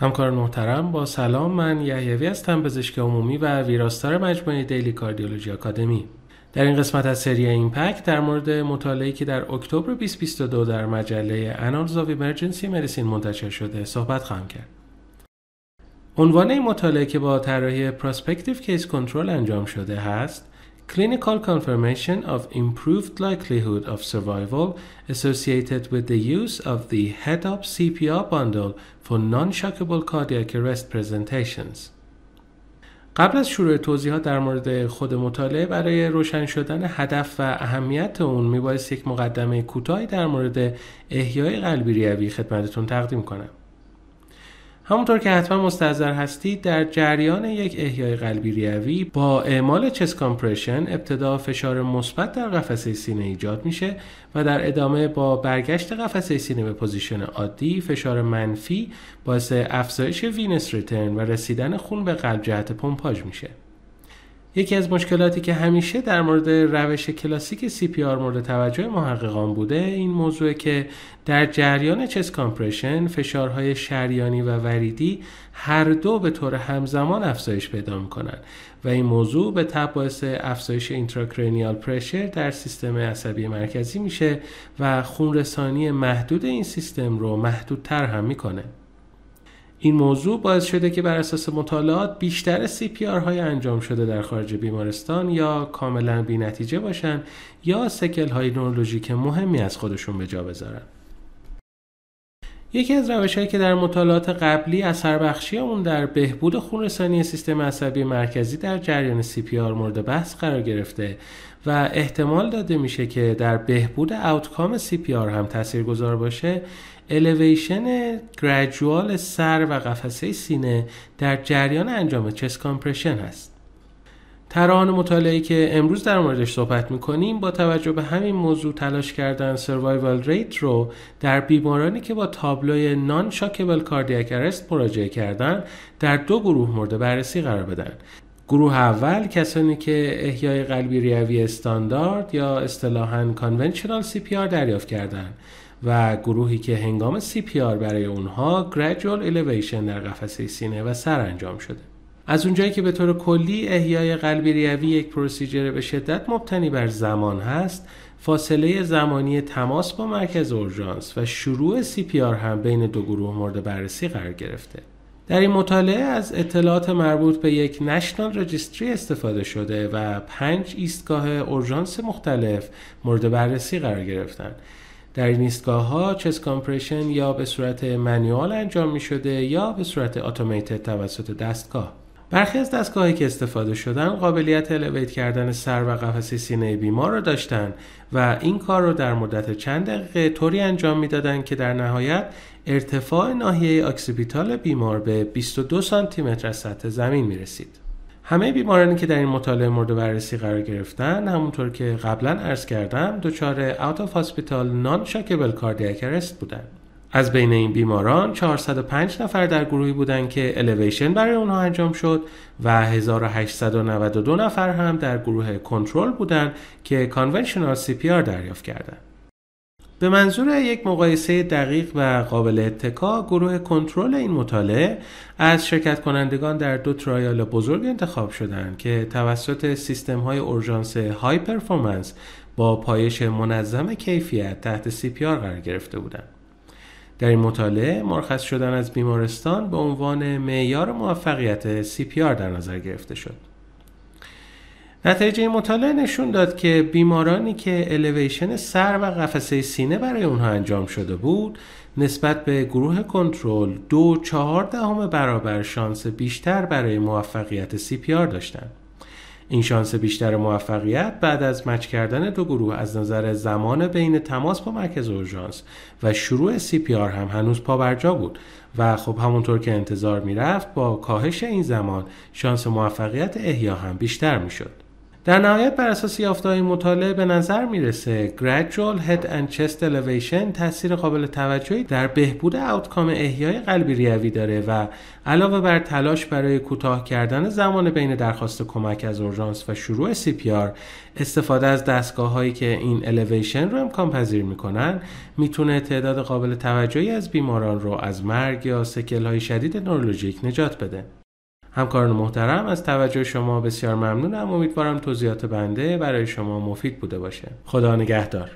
همکار محترم با سلام من یحیوی هستم پزشک عمومی و ویراستار مجموعه دیلی کاردیولوژی آکادمی در این قسمت از سری ایمپکت در مورد مطالعه‌ای که در اکتبر 2022 در مجله Annals of Emergency Medicine منتشر شده صحبت خواهم کرد. عنوان این مطالعه که با طراحی Prospective Case Control انجام شده هست Clinical confirmation of improved likelihood of survival associated with the use of the head-up CPR bundle for non-shockable cardiac arrest presentations. قبل از شروع توضیحات در مورد خود مطالعه برای روشن شدن هدف و اهمیت اون میبایست یک مقدمه کوتاهی در مورد احیای قلبی ریوی خدمتتون تقدیم کنم. همونطور که حتما مستحضر هستید در جریان یک احیای قلبی ریوی با اعمال چست کامپرشن ابتدا فشار مثبت در قفسه سینه ایجاد میشه و در ادامه با برگشت قفسه سینه به position عادی فشار منفی باعث افزایش venous return و رسیدن خون به قلب جهت پمپاژ میشه. یکی از مشکلاتی که همیشه در مورد روش کلاسیک CPR مورد توجه محققان بوده این موضوع که در جریان chest compression فشارهای شریانی و وریدی هر دو به طور همزمان افزایش پیدا می‌کنن و این موضوع به تبع باعث افزایش intracranial pressure در سیستم عصبی مرکزی میشه و خونرسانی محدود این سیستم رو محدودتر هم می‌کنه. این موضوع باعث شده که بر اساس مطالعات بیشتر CPR های انجام شده در خارج بیمارستان یا کاملا بی نتیجه باشن یا سکل های نورولوژیک مهمی از خودشون به جا بذارن. یکی از روش هایی که در مطالعات قبلی اثر بخشی اون در بهبود خونرسانی سیستم عصبی مرکزی در جریان CPR مورد بحث قرار گرفته و احتمال داده میشه که در بهبود outcome CPR هم تاثیرگذار باشه elevation gradual سر و قفسه سینه در جریان انجام chest compression هست. در این مطالعه که امروز در موردش صحبت می‌کنیم با توجه به همین موضوع تلاش کردن survival rate رو در بیمارانی که با تابلوی non-shockable cardiac arrest مراجعه کردن در دو گروه مورد بررسی قرار بدن. گروه اول کسانی که احیای قلبی ریوی استاندارد یا اصطلاحاً conventional CPR دریافت کردند و گروهی که هنگام CPR برای اونها gradual elevation در قفسه سینه و سر انجام شده. از اونجایی که به طور کلی احیای قلبی ریوی یک procedure به شدت مبتنی بر زمان هست فاصله زمانی تماس با مرکز اورژانس و شروع CPR هم بین دو گروه مورد بررسی قرار گرفته. در این مطالعه از اطلاعات مربوط به یک نشنال رجیستری استفاده شده و پنج ایستگاه اورژانس مختلف مورد بررسی قرار گرفتند در این ایستگاه ها چست کامپرشن یا به صورت منیوال انجام می شده یا به صورت اتوماتد توسط دستگاه. برخی از دستگاهی که استفاده شدن قابلیت الیویت کردن سر و قفسه سینه بیمار را داشتند و این کار را در مدت چند دقیقه طوری انجام می‌دادند که در نهایت ارتفاع ناحیه occipital بیمار به 22 سانتی متر از سطح زمین می رسید. همه بیمارانی که در این مطالعه مورد بررسی قرار گرفتن همونطور که قبلا عرض کردم دچار out of hospital non shockable cardiac arrest بودند. از بین این بیماران 405 نفر در گروهی بودند که الیویشن برای اونها انجام شد و 1892 نفر هم در گروه کنترل بودند که conventional CPR دریافت کردند. به منظور یک مقایسه دقیق و قابل اتکا گروه کنترل این مطالعه از شرکت کنندگان در دو trial بزرگ انتخاب شدند که توسط سیستم های اورژانس high performance با پایش منظم کیفیت تحت CPR قرار گرفته بودند. در این مطالعه مرخص شدن از بیمارستان به عنوان معیار موفقیت CPR در نظر گرفته شد. نتیجه مطالعه نشون داد که بیمارانی که الیویشن سر و قفسه سینه برای اونها انجام شده بود نسبت به گروه کنترل دو چهار دهم برابر شانس بیشتر برای موفقیت CPR داشتند. این شانس بیشتر موفقیت بعد از match کردن دو گروه از نظر زمان بین تماس با مرکز اورژانس و شروع CPR هم هنوز پابرجا بود و خب همونطور که انتظار می‌رفت با کاهش این زمان شانس موفقیت احیا هم بیشتر می‌شد. در نهایت بر اساس یافته‌های مطالعه به نظر می‌رسه Gradual Head and Chest Elevation تاثیر قابل توجهی در بهبود آوتکام احیای قلبی ریوی داره و علاوه بر تلاش برای کوتاه کردن زمان بین درخواست کمک از اورژانس و شروع CPR استفاده از دستگاه هایی که این الیویشن رو امکان پذیر می‌کنن می‌تونه تعداد قابل توجهی از بیماران رو از مرگ یا سکل های شدید نورولوژیک نجات بده. همکاران محترم از توجه شما بسیار ممنونم. امیدوارم توضیحات بنده برای شما مفید بوده باشه. خدا نگهدار.